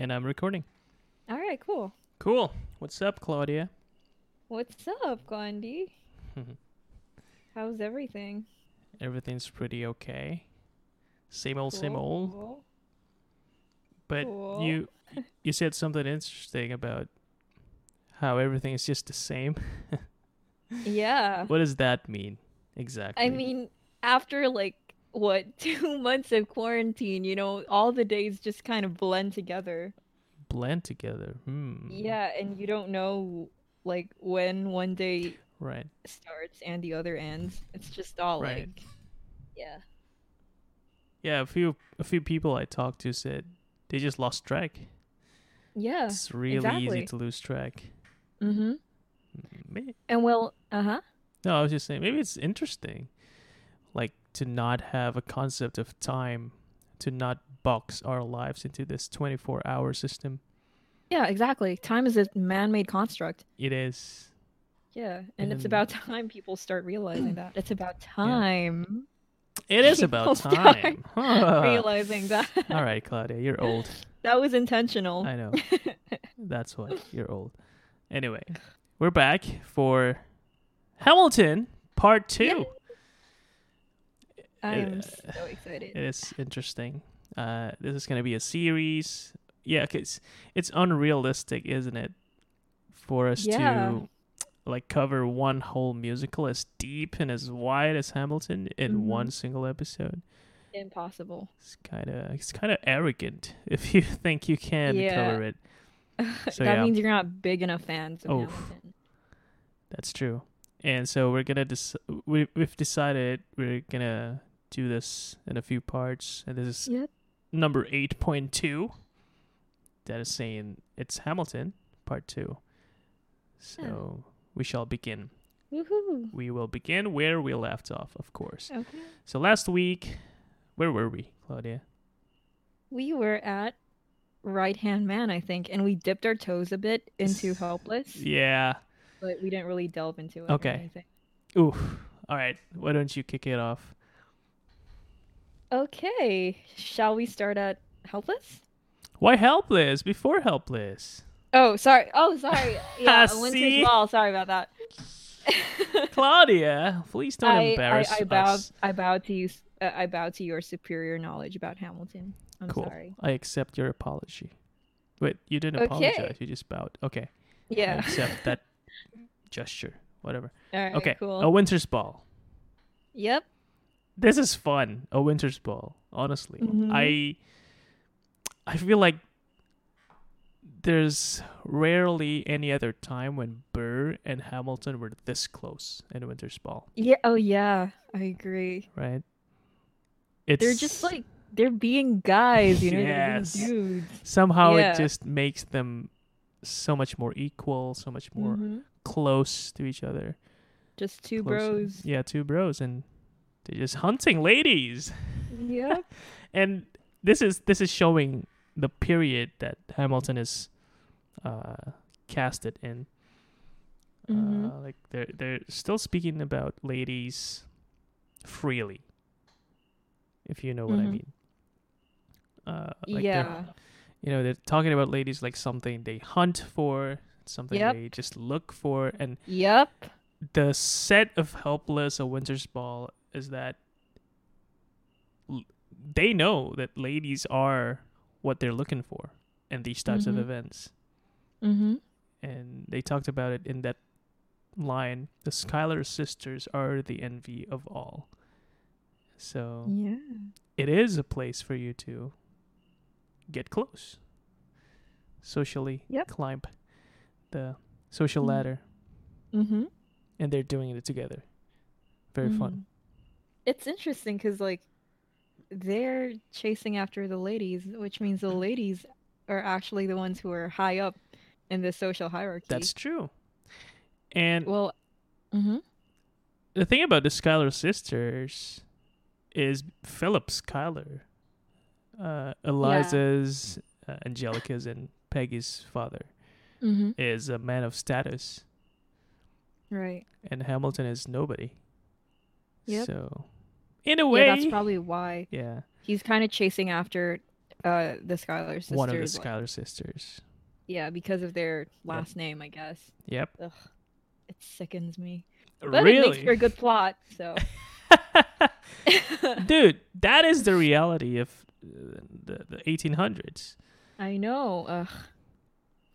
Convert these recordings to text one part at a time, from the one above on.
And I'm recording. All right, cool. Cool. What's up, Claudia? What's up, Gandhi? How's everything? Everything's pretty okay. Same old, same old. Cool. But Cool. you you said something interesting about how everything is just the same. Yeah. What does that mean exactly? I mean, after like what two months of quarantine, you know, all the days just kind of blend together. blend together. Hmm. Yeah, and you don't know like when one day Right. starts and the other ends. It's just all Right. like, yeah. Yeah, a few a few people I talked to said they just lost track. Yeah. It's really exactly. easy to lose track. Mm-hmm. Maybe, And well, uh huh. no, I was just saying maybe it's interesting, to not have a concept of time, to not box our lives into this twenty-four hour system. Yeah, exactly. Time is a man-made construct. It is. Yeah, and it's about time people start realizing that. It's about time It is about time. Huh. realizing that. All right, Claudia, you're old. that was intentional. I know. That's what you're old. Anyway, we're back for Hamilton Part Two. Yay. I It- am so excited. It is interesting. Uh, this is gonna be a series. Yeah, 'cause it's unrealistic, isn't it, for us Yeah. to like cover one whole musical as deep and as wide as Hamilton in Mhm. one single episode. Impossible. It's kind of it's kind of arrogant if you think you can Yeah. cover it. So, that yeah. means you're not big enough fans of Oh. Hamilton. That's true. And so we're gonna dec- we we've decided we're gonna do this in a few parts, and this is Yep. number eight point two. That is saying it's Hamilton Part Two. So we shall begin. Woohoo. We will begin where we left off, of course. Okay. So last week, where were we, Claudia? We were at Right Hand Man, I think, and we dipped our toes a bit into Helpless, Yeah. but we didn't really delve into it. or Okay. anything. Ooh. All right. Why don't you kick it off? Okay. Shall we start at Helpless? Why helpless before helpless? Oh, sorry. Oh, sorry. Yeah? Winter's Ball. Sorry about that. Claudia, please don't I, embarrass I, I bowed. us. I bowed to you. Uh, I bow to your superior knowledge about Hamilton. I'm Cool. sorry. I accept your apology. Wait, you didn't Okay. apologize. You just bowed. Okay. I Yeah. accept that gesture. Whatever. All right. okay. Cool. A winter's ball. Yep. This is fun. A winter's ball. Honestly, Mhm. I I feel like there's rarely any other time when Burr and Hamilton were this close in a winter's ball, Yeah. Oh, yeah. I agree. right? It's They're just like they're being guys, you know. Yes. Being dudes. somehow Yeah. it just makes them so much more equal, so much more Mhm. close to each other. Just two closer. bros. Yeah, two bros, and they're just hunting ladies. Yeah. And this is this is showing the period that Hamilton is uh, casted in. Uh, Mhm. like they're they're still speaking about ladies freely, if you know what I Mhm. mean. Uh, like yeah. you know they're talking about ladies like something they hunt for, something Yep. they just look for, and Yep. the set of helpless a winter's ball is that l- they know that ladies are what they're looking for in these types of Mhm. events Mm-hmm. and they talked about it in that line the Schuyler sisters are the envy of all so Yeah. it is a place for you to get close socially Yep. climb the social Mm. ladder Mm-hmm. and they're doing it together very fun Mhm. It's interesting because like they're chasing after the ladies, which means the ladies are actually the ones who are high up in the social hierarchy. That's true. And well. Mm-hmm. the thing about the Schuyler sisters is Philip Schuyler, uh, Eliza's, uh, Angelica's, and Peggy's father Mm-hmm. is a man of status, Right. and Hamilton is nobody. Yep. So, in a way, Yeah, that's probably why yeah, he's kind of chasing after uh the Schuyler sisters. one of the like- Schuyler sisters. yeah, because of their last name, I guess. Yep. Ugh, it sickens me. But it makes for a good plot. So, Dude, that is the reality of uh, the, the 1800s. I know. Ugh.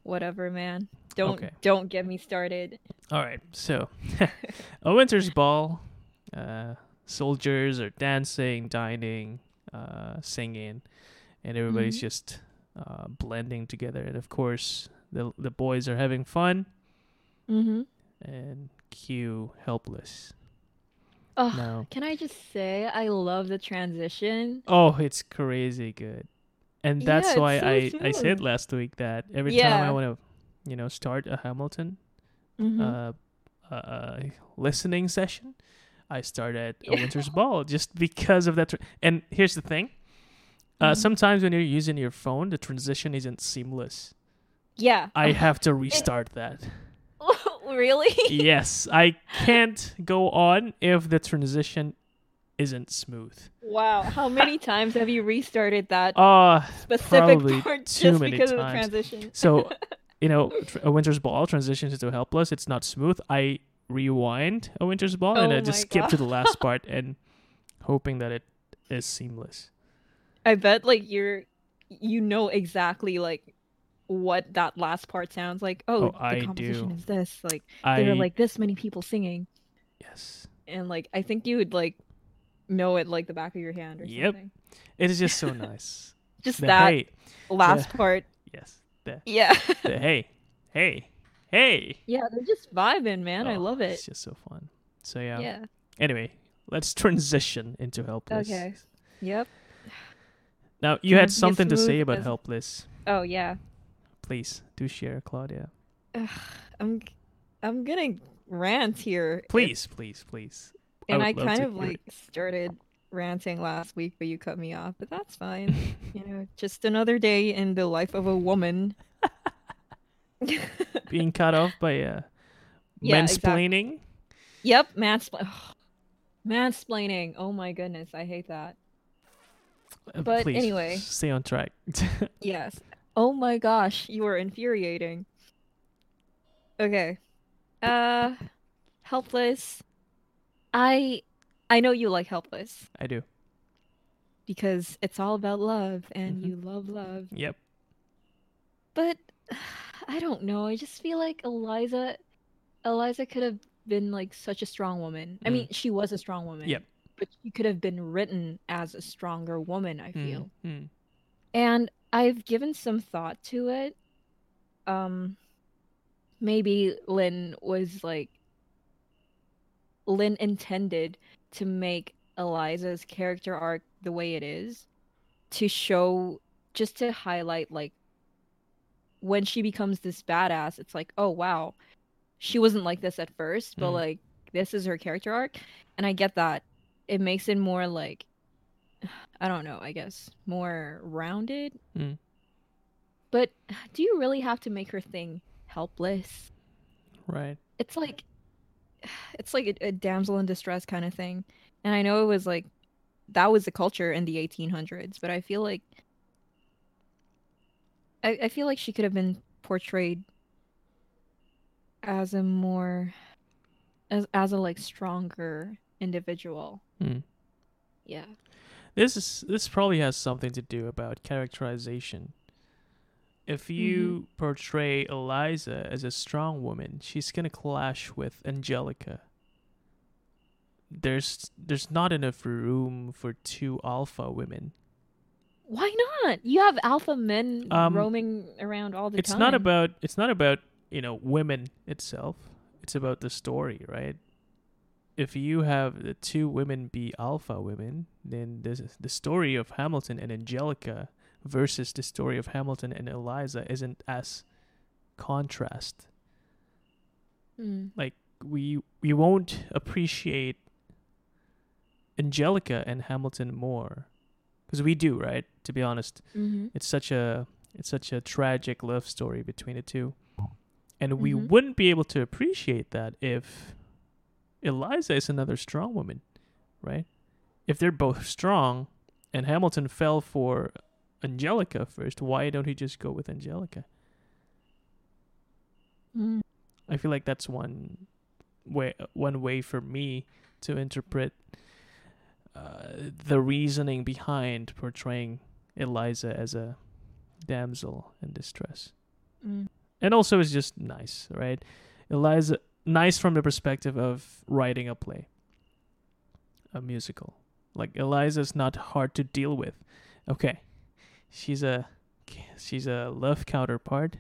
Whatever, man. Don't Okay. don't get me started. All right, so a winter's ball. Uh, soldiers are dancing, dining, uh, singing, and everybody's Mhm. just uh, blending together. And of course, the the boys are having fun, Mm-hmm. and cue helpless. Oh, No. can I just say I love the transition? Oh, it's crazy good. And that's Yeah, why so I, I said last week that every time I want to, you know, start a Hamilton Mhm. uh, uh, uh, listening session, I start at a Winter's Ball just because of that. Tr- and here's the thing. Uh, Mhm. Sometimes when you're using your phone, the transition isn't seamless. yeah. I have to restart that. really? yes, I can't go on if the transition isn't smooth. wow. How many times have you restarted that Uh, specific probably part just because of the times. transition? so you know, tr- a Winter's Ball transitions into Helpless. It's not smooth. I rewind a Winter's Ball and Oh I just skip to the last part and hoping that it is seamless. I bet like you're you know exactly like what that last part sounds like. Oh, Oh, the I composition do. is this. Like I there are like this many people singing. yes, And like I think you would like know it like the back of your hand or Yep. something. it is just so nice. Just The that hey, last part. yes, the, Yeah. the hey, hey, hey. yeah, they're just vibing, man. I Oh, love it. It's just so fun. So yeah. Yeah. Anyway, let's transition into Helpless. Okay. Yep. Now you Can had something to say about as- Helpless. Oh yeah. Please do share, Claudia. I'm I'm gonna rant here. It- Please, please, please. and would I kind of hear it. like started ranting last week, but you cut me off. But that's fine. you know, just another day in the life of a woman. being cut off by uh, Yeah, mansplaining. yep, mansplain. Mansplaining. Oh my goodness, I hate that. Uh, But please, anyway. stay on track. Yes. Oh my gosh, you are infuriating. Okay. Uh Helpless. I I know you like Helpless I do. because it's all about love and Mhm. you love love. Yep. But I don't know. I just feel like Eliza Eliza could have been like such a strong woman. I Mm. mean, she was a strong woman. Yep. But she could have been written as a stronger woman, I Mm, feel. mm. And I've given some thought to it. Um maybe Lin was like Lin intended to make Eliza's character arc the way it is to show just to highlight like when she becomes this badass it's like oh wow she wasn't like this at first but Mm. like this is her character arc and I get that it makes it more like I don't know, I guess more rounded. Mm. But do you really have to make her thing helpless? Right. It's like it's like a, a damsel in distress kind of thing. And I know it was like that was the culture in the 1800s, but I feel like I, I feel like she could have been portrayed as a more as as a like stronger individual. Mm. Yeah. This is this probably has something to do about characterization. If you portray Eliza as a strong woman, she's gonna clash with Angelica. There's there's not enough room for two alpha women. Why not? You have alpha men Um, roaming around all the it's time. not about it's not about you know women itself it's about the story right if you have the two women be alpha women then this the story of hamilton and angelica versus the story of hamilton and eliza isn't as contrast Mm. like we we won't appreciate angelica and hamilton more because we do right to be honest hmm it's such a it's such a tragic love story between the two and we Mhm. wouldn't be able to appreciate that if eliza is another strong woman right if they're both strong and hamilton fell for Angelica first. Why don't he just go with Angelica? Mm. I feel like that's one way one way for me to interpret uh, the reasoning behind portraying Eliza as a damsel in distress. Mm. And also it's just nice, right? Eliza nice from the perspective of writing a play. A musical. Like Eliza's not hard to deal with. Okay. She's a she's a love counterpart.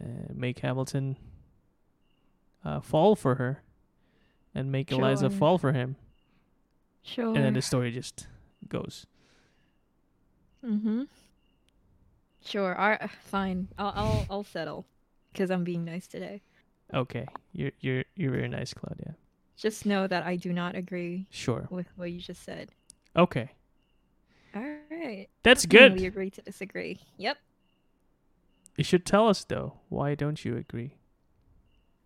Uh, make Hamilton uh, fall for her and make Eliza fall for him. Sure. And then the story just goes. Mm-hmm. Sure. All fine. I'll I'll I'll settle because I'm being nice today. Okay. You're you're you're very nice, Claudia. Just know that I do not agree Sure. with what you just said. Okay. All right. That's good. We agree to disagree. Yep. You should tell us though. Why don't you agree?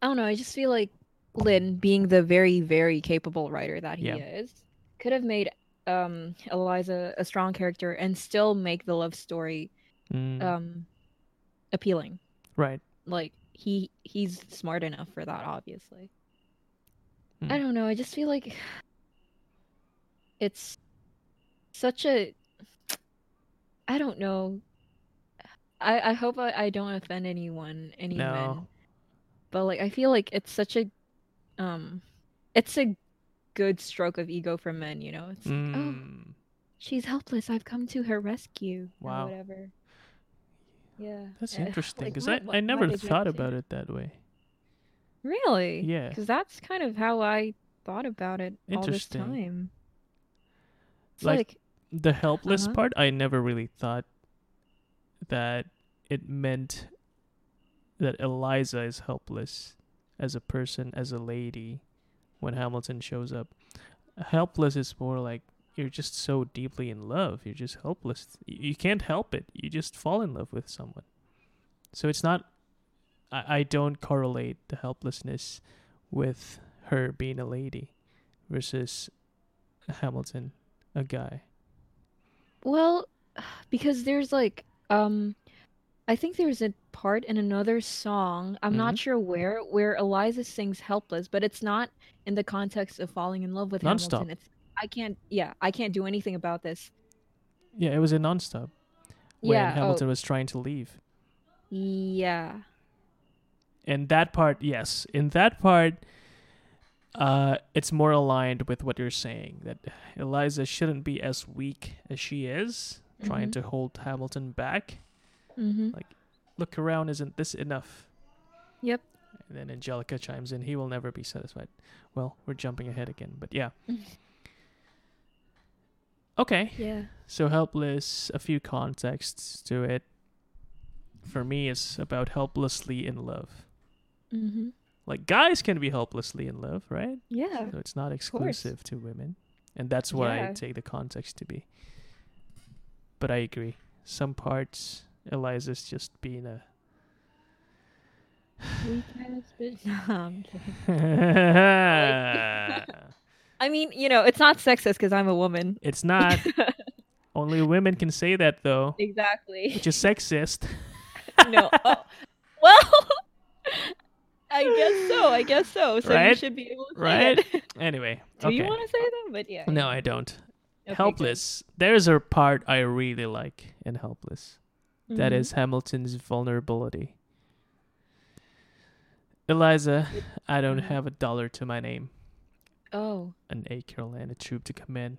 I don't know. I just feel like Lin, being the very, very capable writer that he Yeah. is, could have made um Eliza a strong character and still make the love story Mm, um appealing. right. Like he he's smart enough for that, obviously. Hmm. I don't know. I just feel like it's such a I don't know. I I hope I, I don't offend anyone, any No. But like I feel like it's such a um it's a good stroke of ego for men, you know. It's like, oh, Mm, she's helpless. I've come to her rescue Wow. or whatever. Yeah. that's interesting because what- I, I never thought about it that way. Really? Yeah. Because that's kind of how I thought about it all this time. It's Like- like, The helpless Uh-huh. part, I never really thought that it meant that Eliza is helpless as a person, as a lady, when Hamilton shows up. Helpless is more like you're just so deeply in love. You're just helpless. You can't help it. You just fall in love with someone. So it's not. I, I don't correlate the helplessness with her being a lady versus Hamilton, a guy. well, because there's like, um, I think there's a part in another song, I'm not Mhm. sure where, where Eliza sings helpless, but it's not in the context of falling in love with Nonstop. Hamilton. It's, I can't, yeah, I can't do anything about this. Yeah, it was a nonstop when Yeah, oh. Hamilton was trying to leave. Yeah. And that part, yes, in that part, uh, it's more aligned with what you're saying that Eliza shouldn't be as weak as she is, trying Mhm. to hold Hamilton back. Mm-hmm. Look around, isn't this enough? Yep. And then Angelica chimes in, he will never be satisfied. Well, we're jumping ahead again, but yeah. Okay. Yeah. So helpless, a few contexts to it. For me, it's about helplessly in love. Mm-hmm. Like guys can be helplessly in love, right? Yeah. So it's not exclusive to women, and that's what I take the context to be. But I agree. Some parts, Eliza's just being a. Weak ass bitch. No, I'm kidding. I mean, you know, it's not sexist because I'm a woman. It's not. Only women can say that though, exactly. which is sexist. no. Oh. Well, I guess so. I guess so. So you should be able to say Right? it. Anyway, Do okay. you want to say that? But yeah. No, I don't. Okay, good. Helpless. There's a part I really like in Helpless. That Mhm. is Hamilton's vulnerability. Eliza, I don't Mhm. have a dollar to my name, Oh. an acre land, a troop to commend,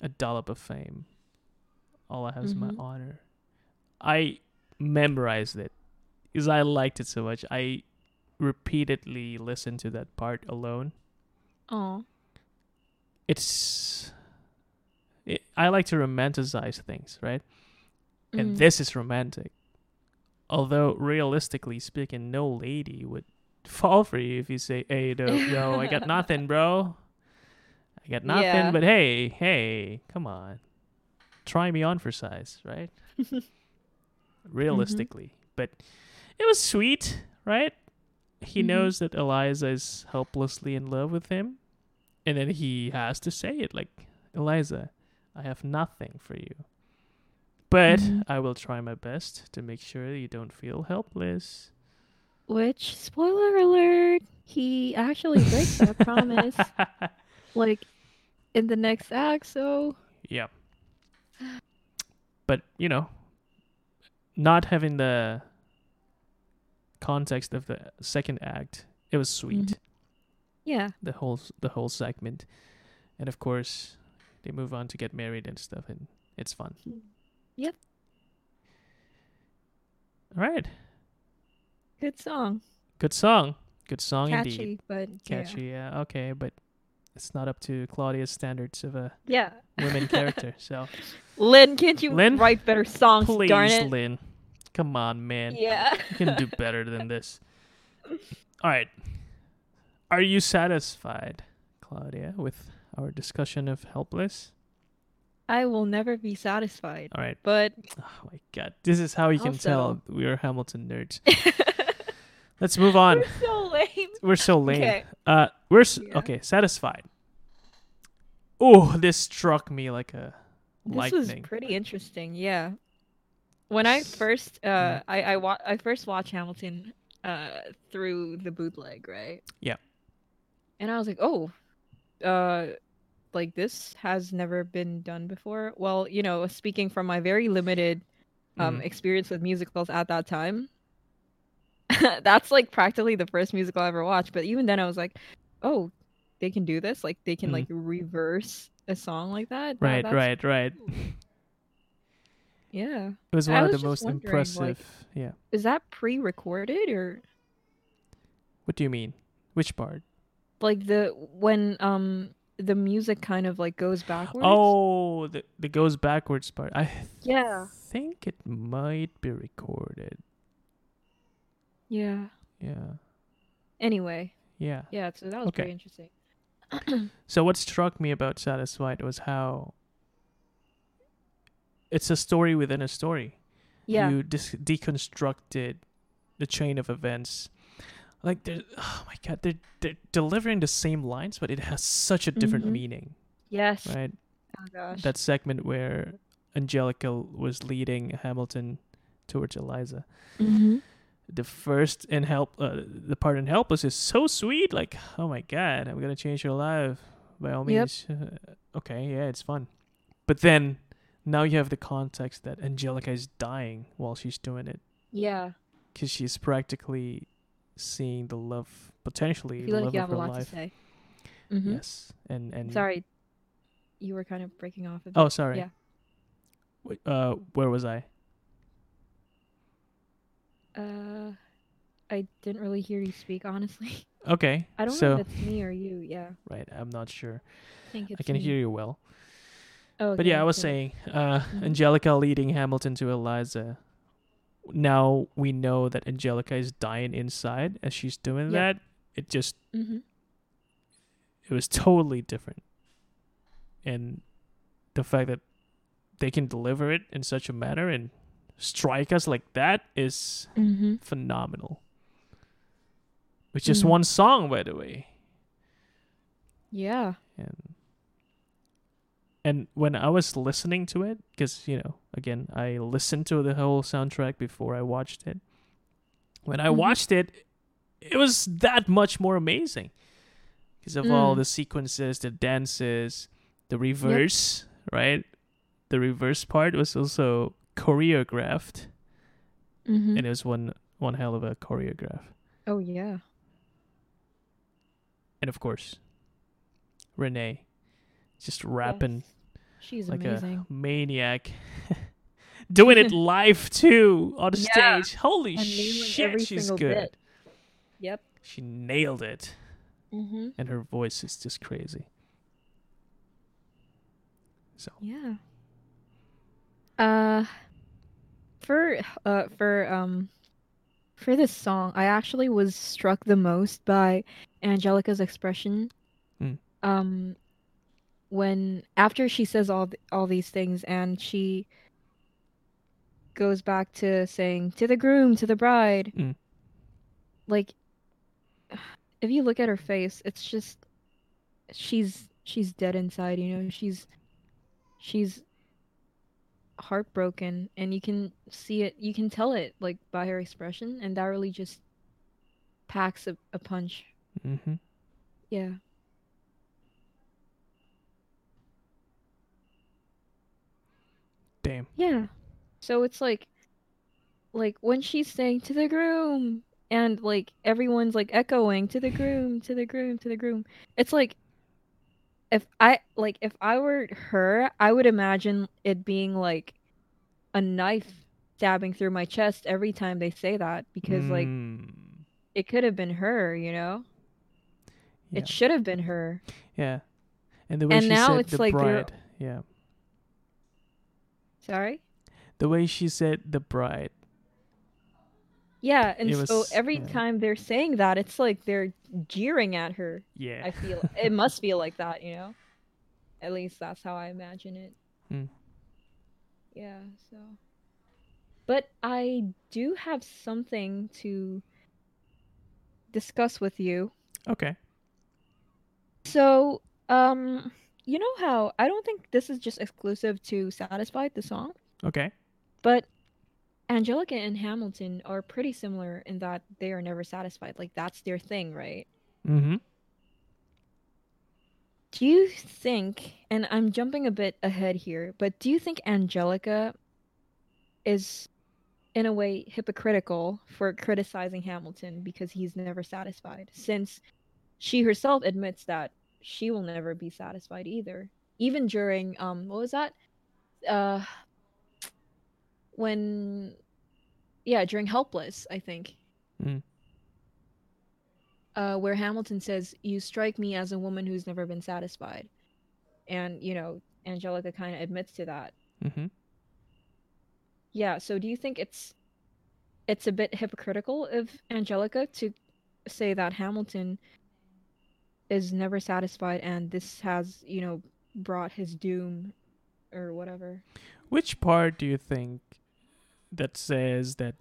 a dollop of fame. All I have is my Mhm. honor. I memorized it because I liked it so much. I repeatedly listened to that part alone. Oh. It's. It, I like to romanticize things, right? And Mm. this is romantic. Although realistically speaking, no lady would fall for you if you say, "Hey, no, yo, I got nothing, bro. I got nothing." Yeah. But hey, hey, come on, try me on for size, right? Realistically, but it was sweet, right? He Mhm. knows that Eliza is helplessly in love with him, and then he has to say it like, "Eliza, I have nothing for you." But Mhm. I will try my best to make sure you don't feel helpless. Which spoiler alert, he actually breaks that promise like in the next act, so yeah. But, you know, not having the context of the second act, it was sweet. Mhm. yeah. The whole the whole segment. And of course, they move on to get married and stuff and it's fun. Yep. All right. Good song. Good song. Good song Catchy, indeed. but Catchy, yeah. Okay, but it's not up to Claudia's standards of a Yeah. women character. So Lin, can't you Lin? write better songs, please, darn it? Lin, come on, man. Yeah. You can do better than this. All right. Are you satisfied, Claudia, with our discussion of Helpless? I will never be satisfied. All right. But Oh my god. This is how you can Also- tell we are Hamilton nerds. Let's move on. We're so lame. We're so lame. Okay. Uh we're s- Yeah. okay, satisfied. Oh, this struck me like a This was lightning. pretty interesting. Yeah. When I first uh. I I wa- I first watched Hamilton uh through the bootleg, right? Yeah. And I was like, "Oh, uh like this has never been done before." Well, you know, speaking from my very limited um Mhm. experience with musicals at that time, that's like practically the first musical I ever watched, but even then I was like, "Oh, they can do this? Like they can Mhm. like reverse a song like that?" Right, right, right. Yeah. It was I one of was the most impressive. like- yeah. Is that pre-recorded or What do you mean? Which part? like the when um the music kind of like goes backwards? Oh, the the goes backwards part. I Yeah. think it might be recorded. Yeah. Yeah. Anyway, Yeah. yeah, so that was Okay. pretty interesting. So what struck me about Satisfied was how it's a story within a story. Yeah. You dis- deconstructed the chain of events. Like they're oh my god, they're they're delivering the same lines, but it has such a different Mhm. meaning, yes. right? Oh gosh. That segment where Angelica was leading Hamilton towards Eliza. mm-hmm. The first in help, uh, the part in Helpless is so sweet. Like, oh my god, I'm gonna change your life by all Yep. means. Uh, okay, yeah, it's fun. But then now you have the context that Angelica is dying while she's doing it Yeah. because she's practically seeing the love, potentially the love like you of have a her lot life. to say. Mm-hmm. Yes, and and Sorry. You were kind of breaking off a bit. Oh, sorry. Yeah. Wait, uh, where was I? Uh I didn't really hear you speak honestly. Okay. I don't so, know if it's me or you. Yeah. right, I'm not sure. I think it's I can me. hear you well. Oh, But yeah, I was saying, uh, Mhm. Angelica leading Hamilton to Eliza. Now we know that Angelica is dying inside as she's doing Yeah. that. It just, Mhm. it was totally different. And the fact that they can deliver it in such a manner and strike us like that is Mhm. phenomenal. With just Mhm. one song, by the way. Yeah. and and when I was listening to it, because you know, again, I listened to the whole soundtrack before I watched it. When I Mhm. watched it, it was that much more amazing because of all Mm. the sequences, the dances, the reverse, right? The reverse part was also choreographed, Mhm. and it was one one hell of a choreograph. Oh yeah. And of course, Renee, just rapping Yes. She's like amazing. a maniac. Doing it live too on Yeah. stage. Holy And shit, she's good. bit. Yep. She nailed it. Mm-hmm. And her voice is just crazy. So, Yeah. Uh, for uh for um for this song, I actually was struck the most by Angelica's expression. Mm. Um, when after she says all th- all these things and she goes back to saying to the groom, to the bride, Mm. like if you look at her face, it's just she's she's dead inside. You know, she's she's heartbroken and you can see it you can tell it like by her expression and that really just packs a, a punch Mm-hmm. yeah Damn. yeah so it's like like when she's saying to the groom and like everyone's like echoing to the groom to the groom to the groom it's like if i like if i were her i would imagine it being like a knife stabbing through my chest every time they say that because like Mm, it could have been her you know yeah. it should have been her yeah. And the way And she now said it's the like bride. Yeah. Sorry The way she said the bride. yeah and It so was- every yeah. time they're saying that it's like they're jeering at her Yeah. I feel it must feel like that, you know. At least that's how I imagine it. Hmm. Yeah, so but I do have something to discuss with you. okay. So, um you know how I don't think this is just exclusive to Satisfied the song, Okay. but Angelica and Hamilton are pretty similar in that they are never satisfied. Like that's their thing, right? Mm-hmm. Do you think, and I'm jumping a bit ahead here, but do you think Angelica is, in a way, hypocritical for criticizing Hamilton because he's never satisfied? Since she herself admits that she will never be satisfied either. Even during, um, what was that? Uh, when, yeah, during Helpless, I think. Mm. uh, where Hamilton says, "You strike me as a woman who's never been satisfied," and you know, Angelica kind of admits to that. Mm-hmm. Yeah. So, do you think it's it's a bit hypocritical of Angelica to say that Hamilton is never satisfied, and this has, you know, brought his doom, or whatever? Which part do you think that says that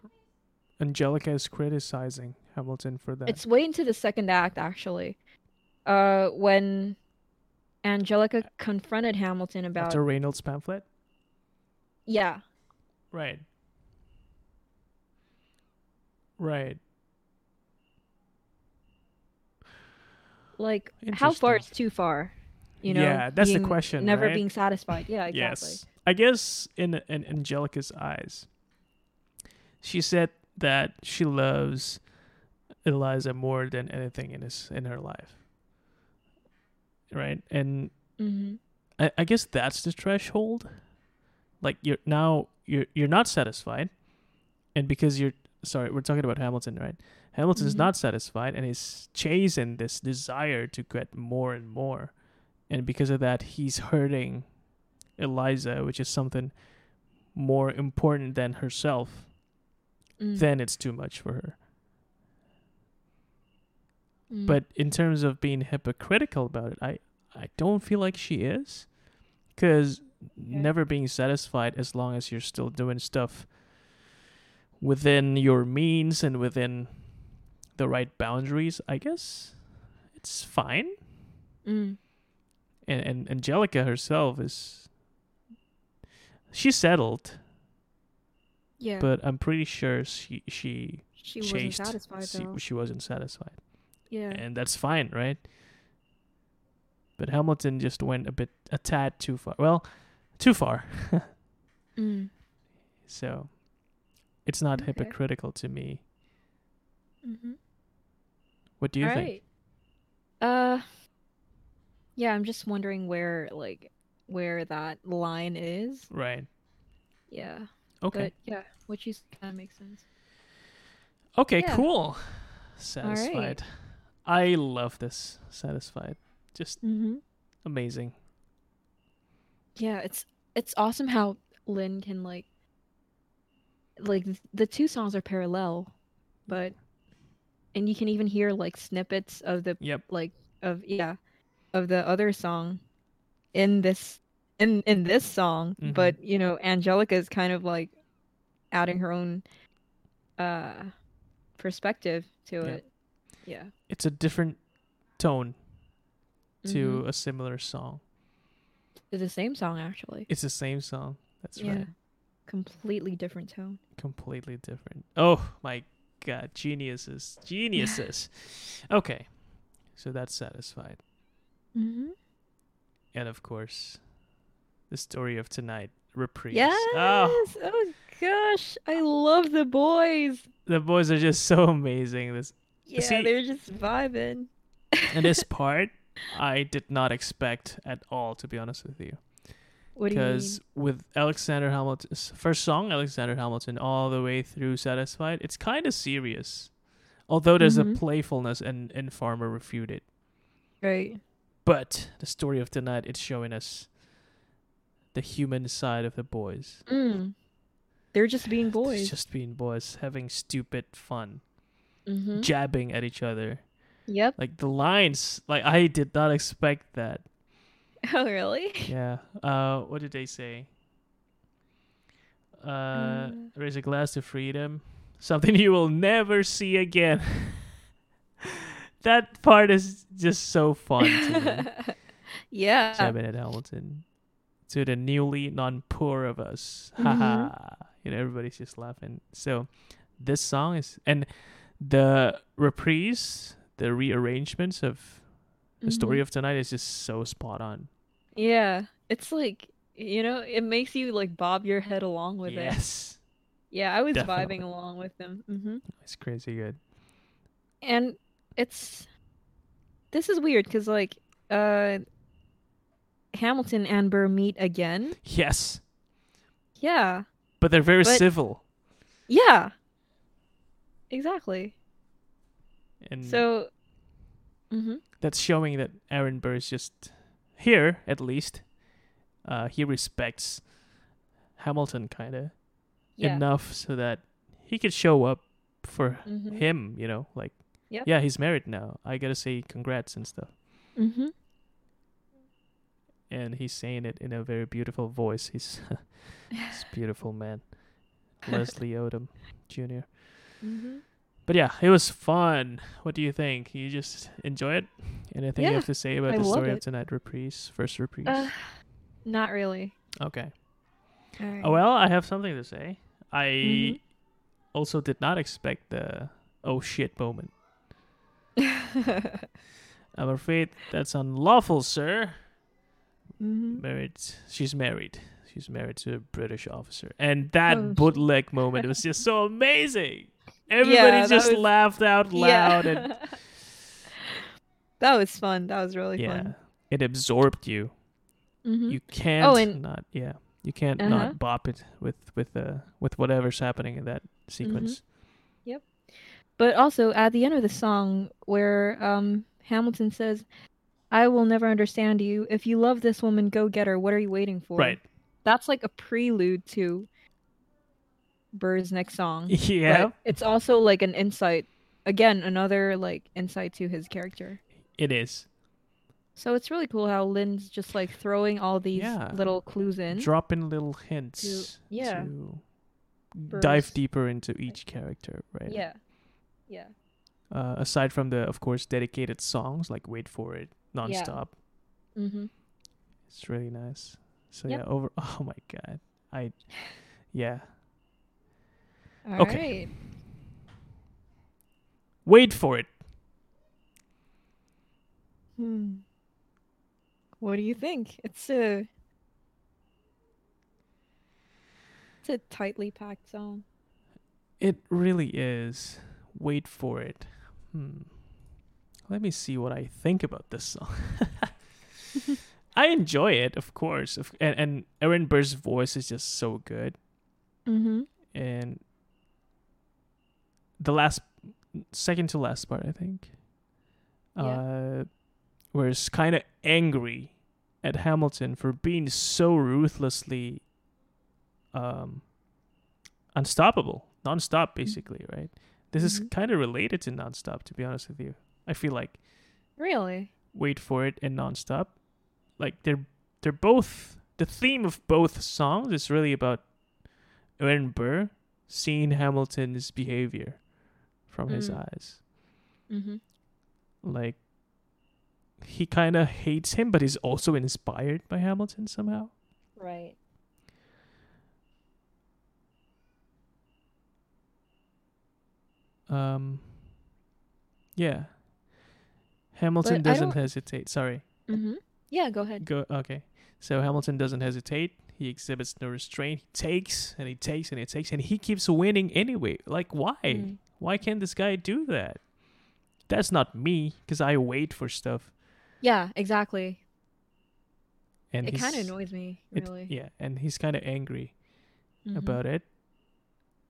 Angelica is criticizing Hamilton for that? It's way into the second act, actually. Uh, when Angelica confronted Hamilton about After Reynolds' pamphlet? yeah, Right. Right. Like how far is too far you know Yeah, that's the question, never right? being satisfied yeah exactly Yes. I guess in in Angelica's eyes, she said that she loves Eliza more than anything in his in her life. Right? And hmm I, I guess that's the threshold. Like you're now you're you're not satisfied, and because you're sorry, we're talking about Hamilton, right? Hamilton's Mhm. not satisfied and he's chasing this desire to get more and more, and because of that, he's hurting Eliza, which is something more important than herself. Mm. Then it's too much for her. Mm. But in terms of being hypocritical about it, I I don't feel like she is, because never being satisfied as long as you're still doing stuff within your means and within the right boundaries. I guess it's fine. Mm. And and Angelica herself is she settled, yeah but I'm pretty sure she she she wasn't chased satisfied she, though she wasn't satisfied. yeah and that's fine, right? But Hamilton just went a bit a tad too far. Well, too far. mm. So it's not Okay. hypocritical to me. hmm What do you All think? right. uh yeah i'm just wondering where like where that line is Right. yeah Okay. but yeah what you kind of makes sense okay, yeah. cool. Satisfied. I love this. Satisfied. Just mm-hmm. amazing. Yeah, it's it's awesome how Lin can like like the two songs are parallel, but and you can even hear like snippets of the Yep. like of yeah of the other song in this in in this song, Mhm. but you know Angelica is kind of like adding her own uh perspective to Yeah. it. Yeah. It's a different tone to Mhm. a similar song. It's the same song actually. It's the same song. That's Yeah. right. Completely different tone. completely different. Oh my god, geniuses, geniuses. okay, so that's satisfied, Mm-hmm. and of course, the story of tonight reprise. Yes. Oh, Oh. gosh, I love the boys. the boys are just so amazing. This Yeah, See- they're just vibing. and this part, I did not expect at all, to be honest with you. What do you mean? Because with Alexander Hamilton's first song, Alexander Hamilton, all the way through Satisfied, it's kind of serious. Although there's Mhm. a playfulness and in Farmer refuted. Right. But the story of tonight, it's showing us the human side of the boys. Mm. They're just being boys. just being boys, having stupid fun, mm-hmm. jabbing at each other. Yep. Like the lines, like I did not expect that. Oh, really? Yeah. Uh, what did they say? Uh, Uh. raise a glass to freedom. Something you will never see again. that part is just so fun to me. yeah. Jabbing at Hamilton. To the newly non-poor of us. Haha. You know, everybody's just laughing. So, this song is and the reprise, the rearrangements of the story Mhm. of tonight is just so spot on. Yeah. It's like, you know, it makes you like bob your head along with it. yes. Yeah, I was Definitely. vibing along with them. Mm-hmm. It's crazy good. And it's this is weird because like uh Hamilton and Burr meet again. Yes. Yeah. But they're very But- civil. Yeah. Exactly. And So mm hmm that's showing that Aaron Burr is just here, at least. Uh, he respects Hamilton kind of yeah. enough so that he could show up for Mhm. him, you know, like, Yep. yeah, he's married now. I gotta say congrats and stuff. Mm-hmm. And he's saying it in a very beautiful voice. He's, he's a beautiful man. Leslie Odom Jr. Mhm. But yeah, it was fun. What do you think? You just enjoy it? Anything you have to say about I the story of tonight reprise, first reprise? Uh, not really. okay. Alright. Oh, well, I have something to say. I Mhm. also did not expect the oh shit moment. I'm afraid that's unlawful, sir. Mhm. Married. She's married. She's married to a British officer. And that Oh, bootleg moment was just so amazing. Everybody that just was- laughed out loud and that was fun. That was really yeah, fun. it absorbed you. Mhm. You can't and- not yeah. You can't Uh-huh. not bop it with with uh with whatever's happening in that Mm-hmm. sequence. But also at the end of the song, where um, Hamilton says, "I will never understand you. If you love this woman, go get her. What are you waiting for?" Right. That's like a prelude to Burr's next song. Yeah. But it's also like an insight. Again, another like insight to his character. It is. So it's really cool how Lin's just like throwing all these Yeah. little clues in. Dropping little hints yeah. to dive deeper into each character, right? Yeah. Yeah. Uh, aside from the, of course, dedicated songs like "Wait for It," nonstop, Mm-hmm. it's really nice. So Yep. yeah, over. Oh my god, I, yeah. All Okay. right. Wait for it. Hmm. What do you think? It's a it's a tightly packed song. It really is. Wait for it. Hmm. Let me see what I think about this song. I enjoy it, of course, and and Aaron Burr's voice is just so good. Mm-hmm. and the last second to last part i think Yeah. uh where it's kind of angry at hamilton for being so ruthlessly um unstoppable nonstop basically right this is Mhm. kind of related to nonstop to be honest with you i feel like Really? wait for it and nonstop like they're they're both the theme of both songs is really about Aaron Burr seeing Hamilton's behavior from mm. his eyes. Mm-hmm. Like he kind of hates him, but he's also inspired by Hamilton somehow. Right. Um. Yeah. Hamilton but doesn't hesitate. Sorry. Mm-hmm. Yeah, go ahead. Go. Okay. So Hamilton doesn't hesitate. He exhibits no restraint. He takes and he takes and he takes and he keeps winning anyway. Like why? Mm. Why can't this guy do that? That's not me because I wait for stuff. Yeah, exactly. And it kind of annoys me, it- yeah, and he's kind of angry Mhm. about it.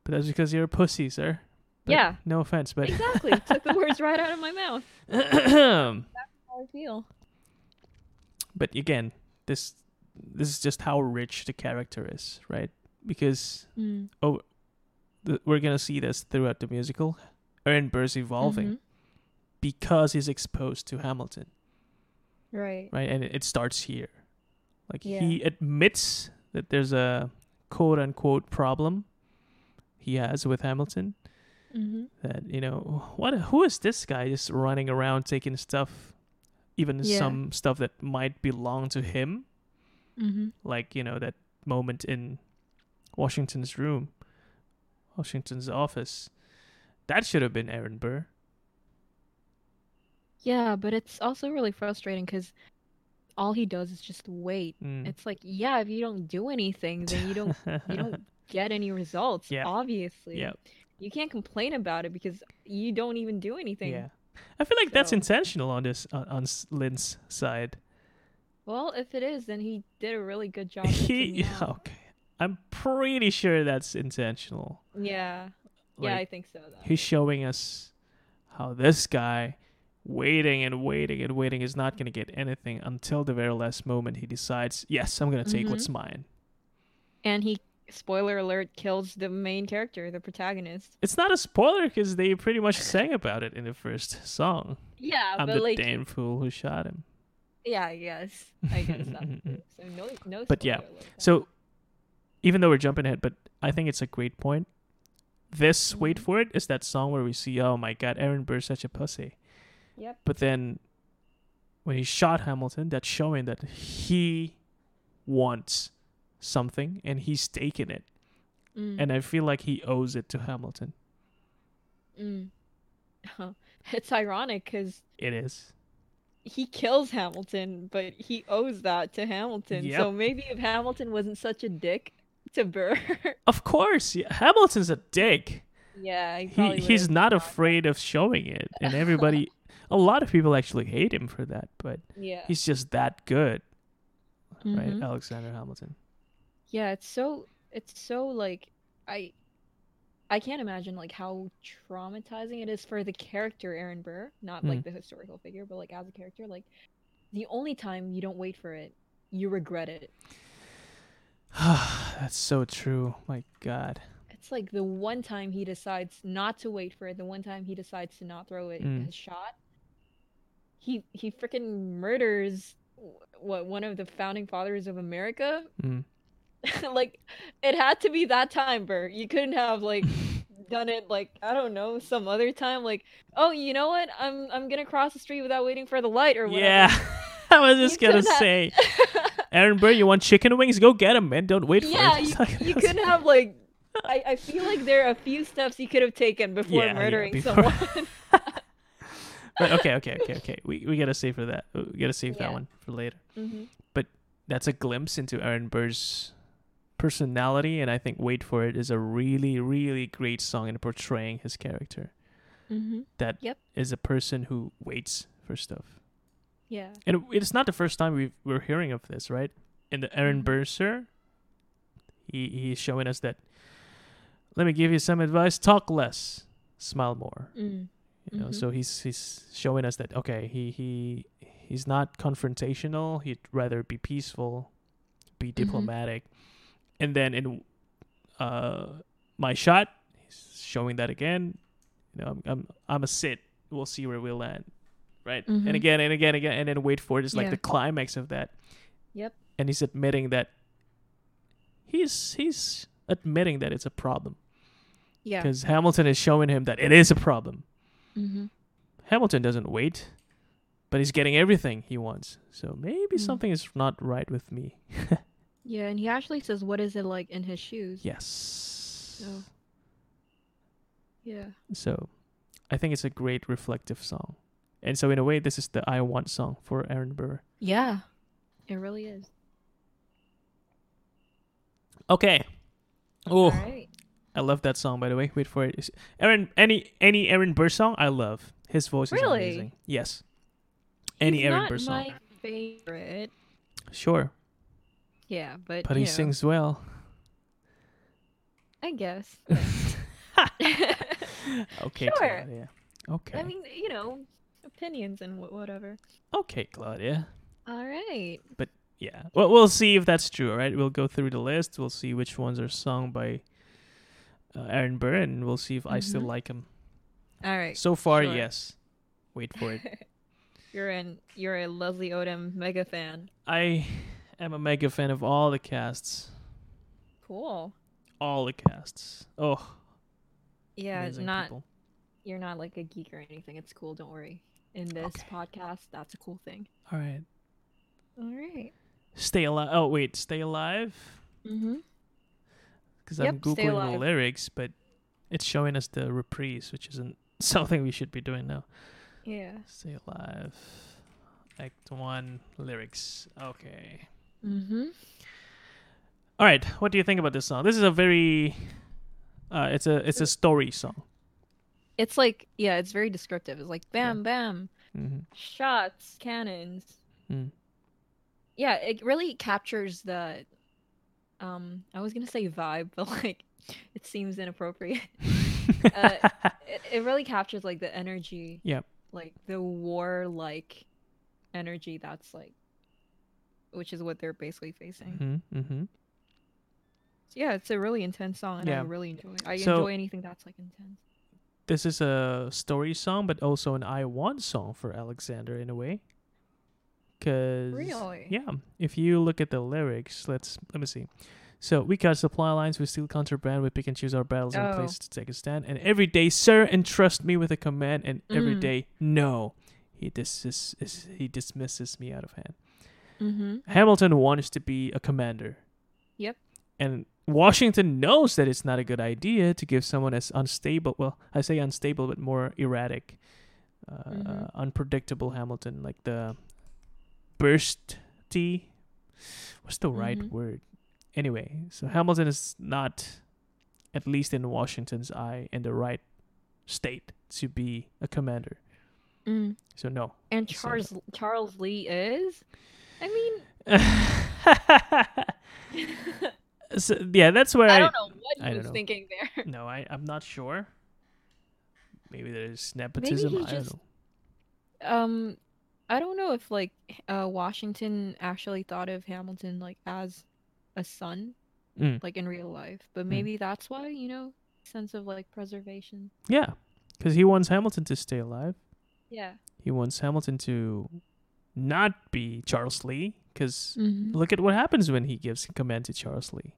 But that's because you're a pussy, sir. But Yeah. No offense, but exactly. Took the words right out of my mouth. That's how I feel. but again, this this is just how rich the character is, right? Because Mm. Th- we're gonna see this throughout the musical. Aaron Burr's evolving Mhm. because he's exposed to Hamilton, Right. right? And it, it starts here. Like Yeah. he admits that there's a quote unquote problem he has with Hamilton. Mm-hmm. That you know what? Who is this guy just running around taking stuff, even Yeah. some stuff that might belong to him? Mm-hmm. like you know that moment in Washington's room, Washington's office. That should have been Aaron Burr. Yeah, but it's also really frustrating because all he does is just wait. Mm. It's like, yeah, if you don't do anything, then you don't you don't get any results. Yeah. Obviously. Yeah. You can't complain about it because you don't even do anything. yeah. I feel like that's intentional on this on, on Lin's side. Well, if it is, then he did a really good job. he okay. I'm pretty sure that's intentional. Yeah. Yeah, I think so though. he's showing us how this guy waiting and waiting and waiting is not going to get anything until the very last moment he decides, "Yes, I'm going to take Mhm. what's mine." And he spoiler alert kills the main character, the protagonist. It's not a spoiler because they pretty much sang about it in the first song. Yeah, I'm but the like damn fool who shot him. Yeah, I guess. I guess. So no no But yeah, alert. So, even though we're jumping ahead, but I think it's a great point. This wait Mhm. for it is that song where we see, oh my god, Aaron Burr's such a pussy. Yep. But then, when he shot Hamilton, that's showing that he wants something and he's taken it, Mm, and I feel like he owes it to Hamilton. mm. it's ironic because It is. he kills Hamilton, but he owes that to Hamilton. Yep. So maybe if Hamilton wasn't such a dick to Burr, Of course, yeah, Hamilton's a dick. yeah, he, He he's not gone- afraid of showing it, and everybody, a lot of people actually hate him for that, but Yeah. he's just that good, right? Mhm. Alexander Hamilton. Yeah, it's so it's so like I I can't imagine like how traumatizing it is for the character Aaron Burr, not like Mm. the historical figure, but like as a character, like the only time you don't wait for it, you regret it. That's so true. My God. It's like the one time he decides not to wait for it, the one time he decides to not throw it Mm. his shot, he he freaking murders what one of the founding fathers of America. Mm. like it had to be that time, Burr. You couldn't have like done it like I don't know some other time. Like oh, you know what? I'm I'm gonna cross the street without waiting for the light or whatever. Yeah, I was just You gonna have- say, Aaron Burr, you want chicken wings? Go get them, man. Don't wait for yeah, you, you couldn't have like. I, I feel like there are a few steps you could have taken before Yeah, yeah, murdering before- someone. But okay, okay, okay, okay. We we gotta save for that. We gotta save that one for later. hmm That's a glimpse into Aaron Burr's personality, and I think "Wait for It" is a really, really great song in portraying his character. hmm That Yep. is a person who waits for stuff. Yeah. And it's not the first time we we're hearing of this, right? In the Aaron Mhm. Burr, sir, he he's showing us that. Let me give you some advice: talk less, smile more. Mm. You know, Mhm. so he's he's showing us that okay, he he he's not confrontational. He'd rather be peaceful, be Mm-hmm. diplomatic, and then in uh my shot, he's showing that again. You know, I'm I'm, I'm a sit. We'll see where we land, right? Mhm. And again and again and again, and then wait for it is like Yeah. the climax of that. Yep. And he's admitting that he's he's admitting that it's a problem Yeah. because Hamilton is showing him that it is a problem. hmm Hamilton doesn't wait, but he's getting everything he wants. So maybe Mm. something is not right with me. Yeah, and he actually says, "What is it like in his shoes?" yes. So. Yeah. So I think it's a great reflective song. And so in a way this is the I Want song for Aaron Burr. Yeah, it really is. Okay. Oh, right. I love that song by the way. Wait for it. Aaron any any Aaron Burr song I love. His voice is Really? amazing. Yes. Any He's Aaron Burr song. my favorite. Sure. Yeah, but But he know, sings well. I guess. Okay, Sure. Claudia. Okay. I mean, you know, opinions and wh- whatever. okay, Claudia. All right. But yeah. Well, we'll see if that's true. All right. We'll go through the list. We'll see which ones are sung by uh, Aaron Burr, and we'll see if I still Mhm. like him. All right. So far, sure. yes. Wait for it. you're an you're a Leslie Odom mega fan. I am a mega fan of all the casts. Cool. All the casts. Oh, Yeah, amazing not people. you're not like a geek or anything. It's cool. Don't worry. In this Okay. podcast, that's a cool thing. All right. All right. Stay alive. Oh wait, stay alive. Mm-hmm. Because I'm googling the lyrics, but it's showing us the reprise, which isn't something we should be doing now. Yeah. Stay alive. Act one lyrics. Okay. Mm-hmm. All right. What do you think about this song? This is a very, uh, it's a it's a story song. It's like yeah, it's very descriptive. It's like bam, bam, Mm-hmm. shots, cannons. Mm. Yeah, it really captures the. Um, I was gonna say vibe, but like, it seems inappropriate. Uh, it, it really captures like the energy. Yep. Like the war like energy that's like, which is what they're basically facing. mm-hmm. Mm-hmm. So yeah, it's a really intense song, and I really enjoy. it. I So- enjoy anything that's like intense. This is a story song, but also an I want song for Alexander in a way. Cause Really? yeah, if you look at the lyrics, let's let me see. So we cut supply lines, we steal contraband, we pick and choose our battles and place to take a stand. And every day, sir, entrust me with a command. And every Mm. day, no, he dis- is, he dismisses me out of hand. Mm-hmm. Hamilton wants to be a commander. Yep. And Washington knows that it's not a good idea to give someone as unstable, well, I say unstable, but more erratic, uh, Mhm. unpredictable Hamilton, like the bursty. What's the right Mhm. word? Anyway, so Hamilton is not, at least in Washington's eye, in the right state to be a commander. Mm. So no. And So- Charles Charles Lee is. I mean, so, yeah, that's where I I, don't know what I he don't was know. thinking there. No, I I'm not sure. Maybe there's Maybe nepotism. he I don't know. Um, I don't know if like uh, Washington actually thought of Hamilton like as a son, Mm. like in real life, but maybe that's why you know sense of like preservation. Yeah, because he wants Hamilton to stay alive. Yeah. He wants Hamilton to not be Charles Lee. Because Mm-hmm. look at what happens when he gives command to Charles Lee.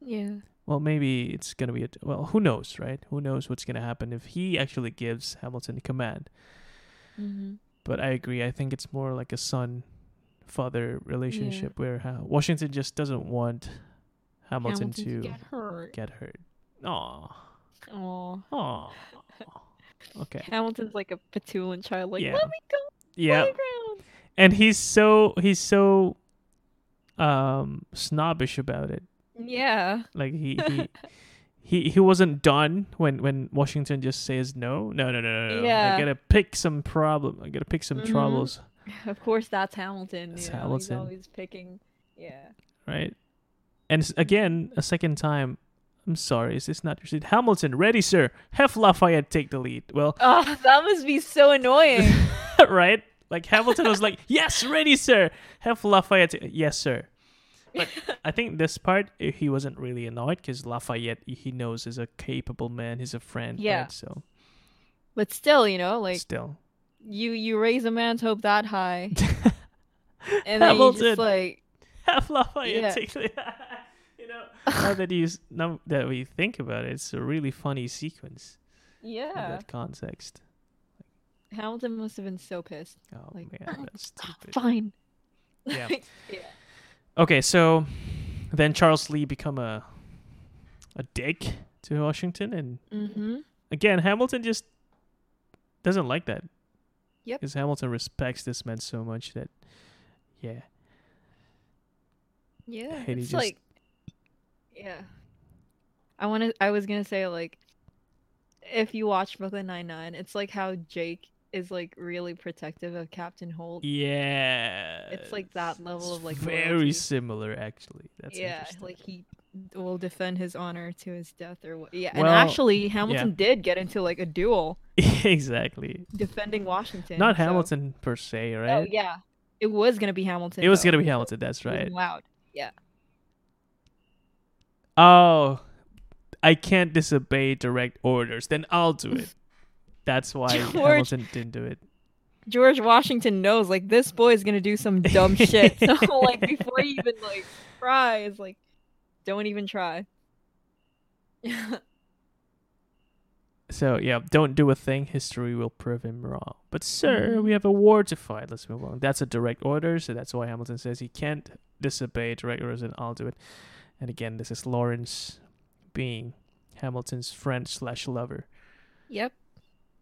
Yeah. Well, maybe it's gonna be a well. Who knows, right? Who knows what's gonna happen if he actually gives Hamilton command? Mm-hmm. But I agree. I think it's more like a son-father relationship where ha- Washington just doesn't want Hamilton, to get hurt. get hurt. Aw. Aw. Aw. Okay. Hamilton's like a petulant child. Like, Yeah. let me go Yeah. And he's so he's so um snobbish about it. Yeah. Like he he he, he wasn't done when when Washington just says no. No, no, no, no, no. Yeah. I gotta pick some problem. I gotta pick some Mhm. troubles, Of course, that's Hamilton. That's know, Hamilton. He's always picking. Yeah. right? And again, a second time. I'm sorry, is this not your seat? Hamilton, ready, sir. Have Lafayette take the lead. Well, Oh, that must be so annoying. right? Like Hamilton was like, "Yes, ready, sir." Have Lafayette, yes, sir. But I think this part eh, he wasn't really annoyed because Lafayette he knows is a capable man. He's a friend. Yeah. Right? So but still, you know, like still, you you raise a man's hope that high, and then you Hamilton. just like have Lafayette Yeah. take the. you know, now that you now that we think about it, it's a really funny sequence Yeah. in that context. Hamilton must have been so pissed. Oh Like, man, that's stupid. Fine. Yeah. yeah. Okay, so then Charles Lee become a a dick to Washington, and Mm-hmm. again Hamilton just doesn't like that. Yep. Because Hamilton respects this man so much that, yeah. Yeah, And it's just- like, yeah. I want to. I was gonna say like, if you watch Brooklyn Nine Nine, it's like how Jake is like really protective of Captain Holt. Yeah. It's like that level it's of, like, very loyalty. similar actually. That's yeah, interesting. like he will defend his honor to his death or what. Yeah, and actually, Hamilton did get into like a duel exactly. defending Washington. Not so- Hamilton per se, oh, right? Oh yeah, it was gonna be Hamilton. It was though. gonna be Hamilton. That's right. Loud. Yeah. Oh, I can't disobey direct orders. Then I'll do it. That's why George- Hamilton didn't do it. George Washington knows like this boy is gonna do some dumb shit. So like before you even like try, is like don't even try. So yeah, don't do a thing. History will prove him wrong. But sir, Mhm. we have a war to fight. Let's move on. That's a direct order, so that's why Hamilton says he can't disobey direct orders, and I'll do it. And again, this is Laurens being Hamilton's friend slash lover, yep.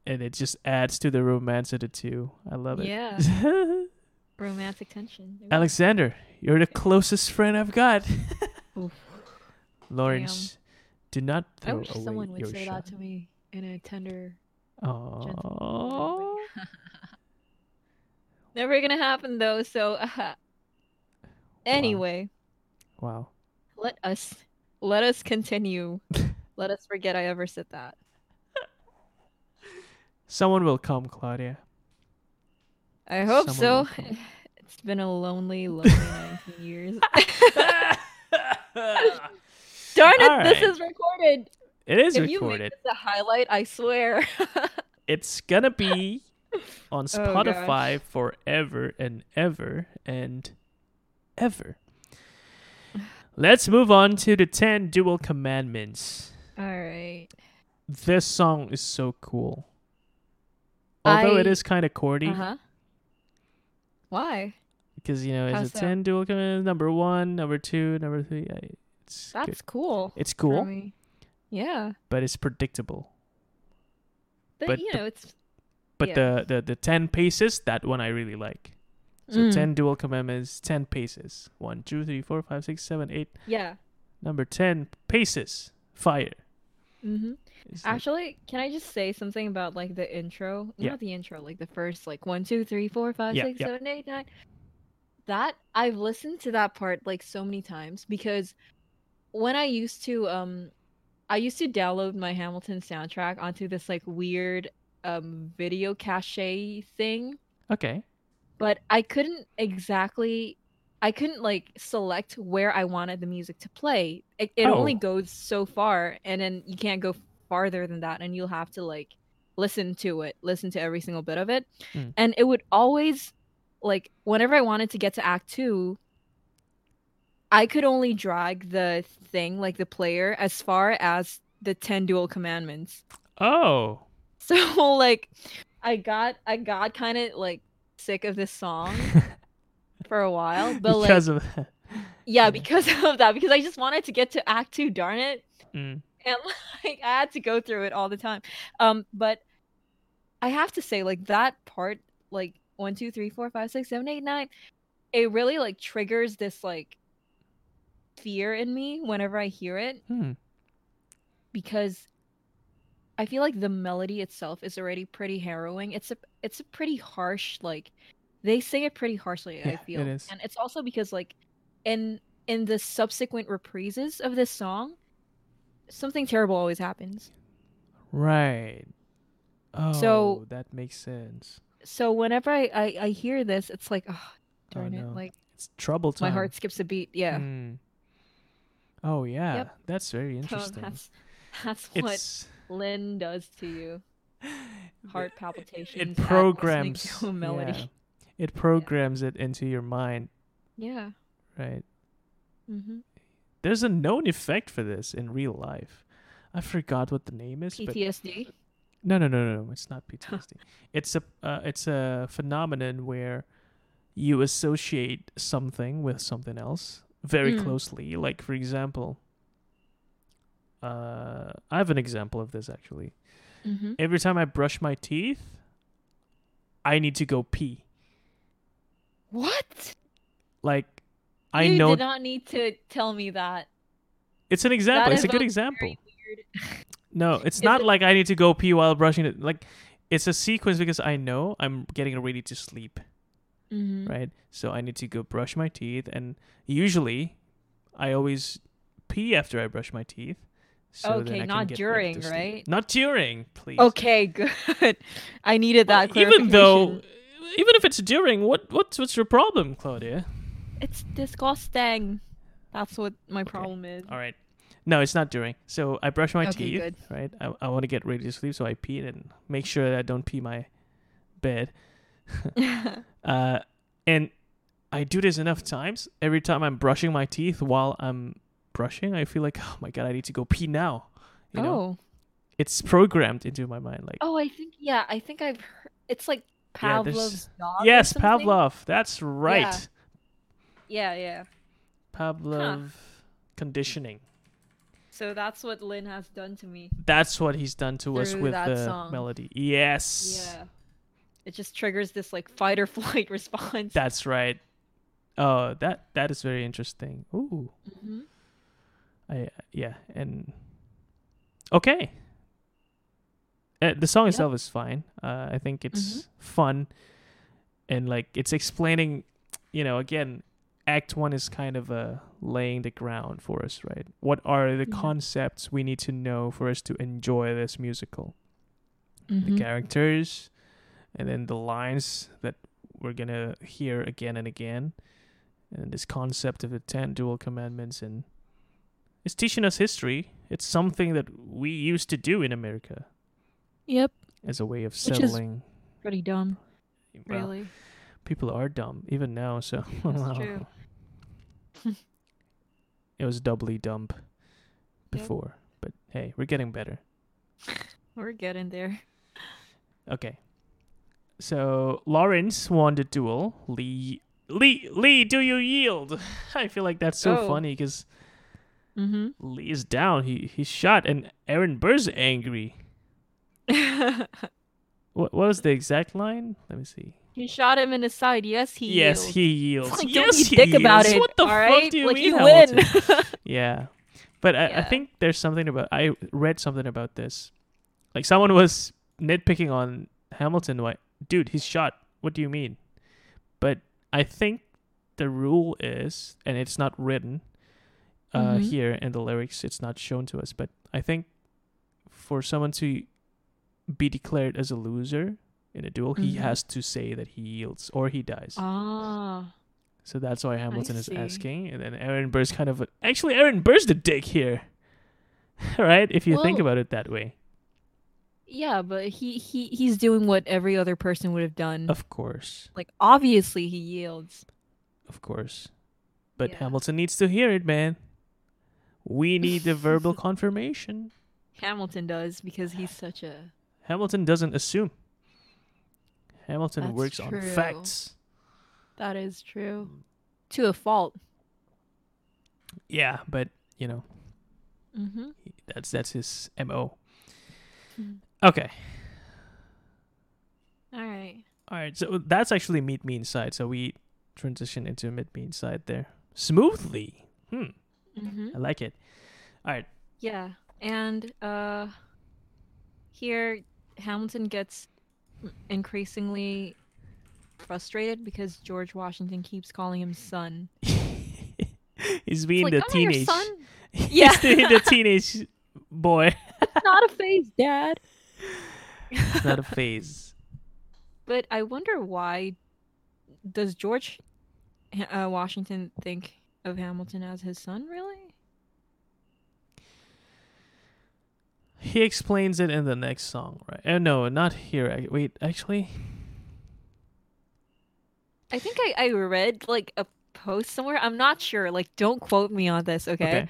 And it just adds to the romance of the two. I love it. Yeah. Romantic tension. Alexander, you're the closest friend I've got. Laurens, do not throw I wish away someone would your say shot. that to me in a tender. Aww. Never gonna happen though. So anyway, Wow. let us let us continue. let us forget I ever said that. Someone will come, Claudia. I hope Someone so. It's been a lonely, lonely 19 years. Darn it, All this is recorded. It is if you make recorded. this a highlight, I swear. It's gonna be on Oh, Spotify forever and ever and ever. Let's move on to the 10 duel commandments. All right. This song is so cool. Although it I- is kind of corny, Uh huh. Why? because you know How it's a so? 10 duel commandments. Number one, number two, number three. I- It's good. That's cool. It's cool. Yeah, but it's predictable. but, But you the- know, it's But Yeah. the, the the 10 paces, that one I really like. So Mm. 10 duel commandments, 10 paces. One, two, three, four, five, six, seven, eight. yeah. Number 10 paces. Fire. Mm-hmm. It's like- Actually, can I just say something about like the intro? Yeah. Not the intro, like the first like one, two, three, four, five, Yeah, six, yeah. seven, eight, nine. That I've listened to that part like so many times because when I used to um I used to download my Hamilton soundtrack onto this like weird um video cache thing, okay. but I couldn't exactly I couldn't like select where I wanted the music to play. It, it only Oh. goes so far and then you can't go farther than that and you'll have to like listen to it, listen to every single bit of it. Mm. And it would always like whenever I wanted to get to act 2, I could only drag the thing like the player as far as the 10 duel commandments. Oh. So like I got I got kind of like sick of this song for a while, but like of that. yeah, because of that because I just wanted to get to act 2, darn it. Mm. And like I had to go through it all the time. Um but I have to say like that part like one, two, three, four, five, six, seven, eight, nine, it really like triggers this like fear in me whenever I hear it Hmm. because I feel like the melody itself is already pretty harrowing. It's a it's a pretty harsh like they sing it pretty harshly, I feel. it is. And it's also because like in in the subsequent reprises of this song, something terrible always happens. Right. Oh, So- that makes sense. So whenever I I, I hear this, it's like, oh Oh, darn it. Like It's trouble time. my heart skips a beat. Yeah. Mm. Oh yeah, Yep. that's very So interesting. that's that's what Lin does to you. Heart palpitations. at it programs melody. yeah. It programs it into your mind, Yeah. right? Mm-hmm. There's a known effect for this in real life. I forgot what the name is, but PTSD. no, no, no, no, no. It's not PTSD. it's a uh, it's a phenomenon where you associate something with something else very Mm. closely. Like for example, uh, I have an example of this actually. Mm-hmm. Every time I brush my teeth, I need to go pee. What? Like I know. you did not need to tell me that. it's an example. That It's a good example. No, it's not it- like I need to go pee while brushing it. Like it's a sequence because I know I'm getting ready to sleep, Mhm. right? So I need to go brush my teeth, and usually, I always pee after I brush my teeth. So Okay, not during, right? Not during, please. Okay, good. I needed that Well, even though. Even if it's during, what what's what's your problem, Claudia? it's disgusting. That's what my problem is. All right. No, it's not during. So I brush my Okay, teeth, good. right? I, I want to get ready to sleep, so I pee and make sure that I don't pee my bed. Uh, and I do this enough times. Every time I'm brushing my teeth while I'm brushing, I feel like, oh my god, I need to go pee now. You know, oh. it's programmed into my mind. Like, Oh, I think yeah, I think I've heard it's like Yeah, dog. yes. Pavlov. That's right. Yeah, yeah. Pavlov conditioning. So that's what Lin has done to me. That's what he's done to us with the song. melody. Yes. Yeah. It just triggers this like fight or flight response. That's right. Oh, that that is very interesting. Ooh. hmm I yeah, and okay. Uh, the song Yep. itself is fine. Uh, I think it's Mhm. fun, and like it's explaining. You know, again, Act One is kind of uh, laying the ground for us, right? What are the Yeah. concepts we need to know for us to enjoy this musical? The Mhm. characters, and then the lines that we're gonna hear again and again, and this concept of the ten duel commandments, and it's teaching us history. It's something that we used to do in America Yep. as a way of settling. Pretty dumb, well, really. people are dumb even now, so That's true. it was doubly dumb before. But hey, we're getting better. We're getting there. Okay. So Laurens won the duel. Lee, Lee, Lee, do you yield? I feel like that's so Oh. funny because Mm-hmm. Lee is down. He he's shot, and Aaron Burr's angry. What what was the exact line? Let me see. he shot him in the side. Yes, he. yes, yields. he yields. Like, yes, don't dick about yields. it. What the fuck right? do you like mean, you Hamilton? win. Yeah, but I, I think there's something about. I read something about this. Like someone was nitpicking on Hamilton. Like, dude, he's shot. What do you mean? But I think the rule is, and it's not written uh, Mhm. here in the lyrics. It's not shown to us. But I think for someone to be declared as a loser in a duel, he Mhm. has to say that he yields or he dies. ah. So that's why Hamilton is asking, and then Aaron Burr's kind of actually Aaron Burr's the dick here, right? If you think about it that way, Yeah, but he he he's doing what every other person would have done. of course, like obviously he yields. of course. But Yeah. Hamilton needs to hear it, man. We need the verbal confirmation. Hamilton does because he's such a Hamilton doesn't assume. Hamilton That's works on facts. that is true. To a fault. Yeah, but you know Mm-hmm. that's that's his mo. Mhm. Okay, All right. all right. So that's actually meet me inside. So we transition into a meet me inside there smoothly. Hmm. Mm-hmm. I like it. All right. Yeah, and uh, here Hamilton gets increasingly frustrated because George Washington keeps calling him son. He's being like, the "I'm not your teenage. son. He's Yeah. being the teenage boy. It's not a phase, Dad. It's not a phase. But I wonder why does George uh, Washington think of Hamilton as his son? Really? He explains it in the next song, right? Oh no, not here. I- Wait, actually, I think I, I read like a post somewhere. I'm not sure. Like, don't quote me on this, okay? okay.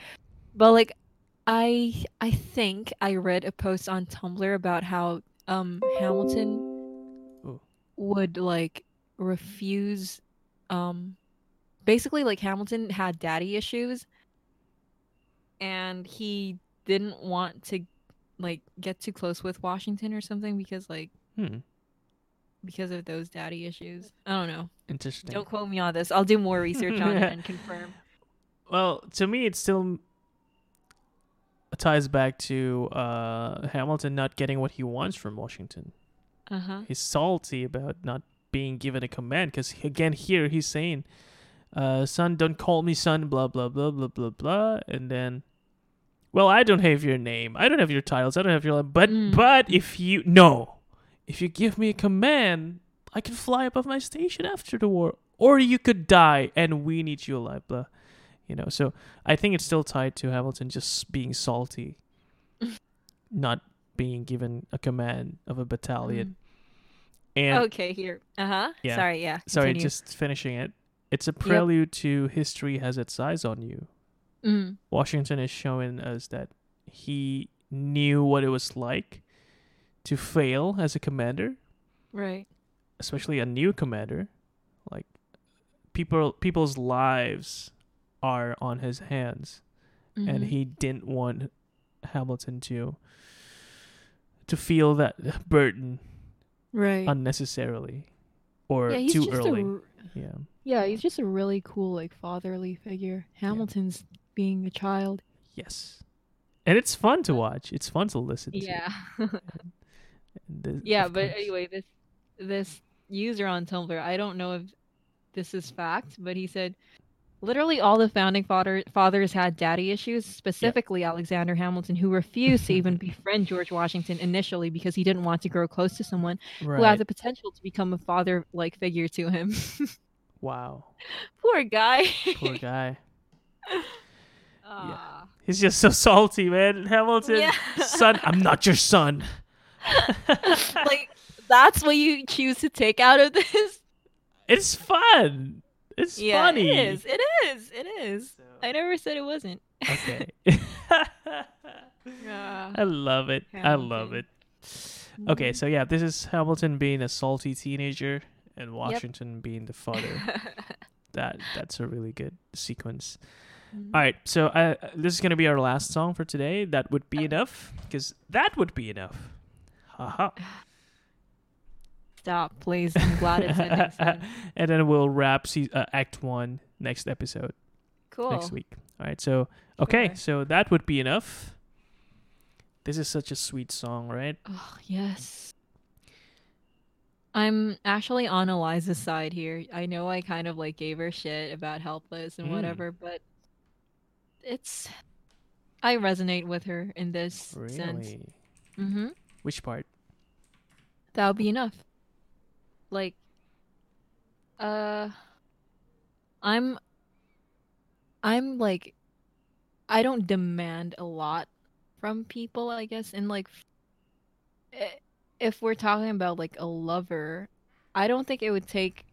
But like, I I think I read a post on Tumblr about how um Hamilton Ooh. would like refuse um basically like Hamilton had daddy issues and he didn't want to like get too close with Washington or something because like Hmm. because of those daddy issues. I don't know. Interesting. Don't quote me on this. I'll do more research on it and confirm. Well, to me, it still ties back to uh, Hamilton not getting what he wants from Washington. Uh huh. He's salty about not being given a command because again here he's saying, uh, "Son, don't call me son." Blah blah blah blah blah blah, and then. Well, I don't have your name. I don't have your titles. I don't have your but Mm. but if you no, if you give me a command, I can fly above my station after the war, or you could die, and we need you alive. Blah, you know. So I think it's still tied to Hamilton just being salty, not being given a command of a battalion. And okay, here. Uh huh. Yeah. Sorry. Yeah. sorry, just finishing it. It's a prelude to history has its eyes on you. Mm. Washington is showing us that he knew what it was like to fail as a commander, Right. especially a new commander. Like people people's lives are on his hands and Mhm. he didn't want Hamilton to to feel that burden Right. unnecessarily or yeah, too early. A, yeah. yeah, he's just a really cool like fatherly figure. Hamilton's being a child. Yes. And it's fun to watch. It's fun to listen to. yeah. Yeah, but course- anyway, this this user on Tumblr, I don't know if this is fact, but he said literally all the founding father fathers had daddy issues, specifically Alexander Hamilton, who refused to even befriend George Washington initially because he didn't want to grow close to someone who had the potential to become a father like figure to him. wow. Poor guy. Poor guy. Ah. He's just so salty, man. Hamilton, Yeah. son, I'm not your son. like that's what you choose to take out of this. It's fun. It's yeah, funny. it is. It is. It is. I never said it wasn't. okay. Yeah. I love it. I love it. Okay, so yeah, this is Hamilton being a salty teenager and Washington being the father. that that's a really good sequence. All right, so uh, this is gonna be our last song for today. That would be enough, because that would be enough. Haha. Stop, please. I'm glad it's ending and then we'll wrap se- uh, Act One next episode Cool. next week. All right, so okay, Sure. so that would be enough. This is such a sweet song, right? Oh, yes. I'm actually on Eliza's side here. I know I kind of like gave her shit about helpless and Mm. whatever, but it's I resonate with her in this sense. Really? Mm-hmm. Which part? That'll be enough. Like, uh, I'm, I'm like, I don't demand a lot from people, I guess. And like, if we're talking about like a lover, I don't think it would take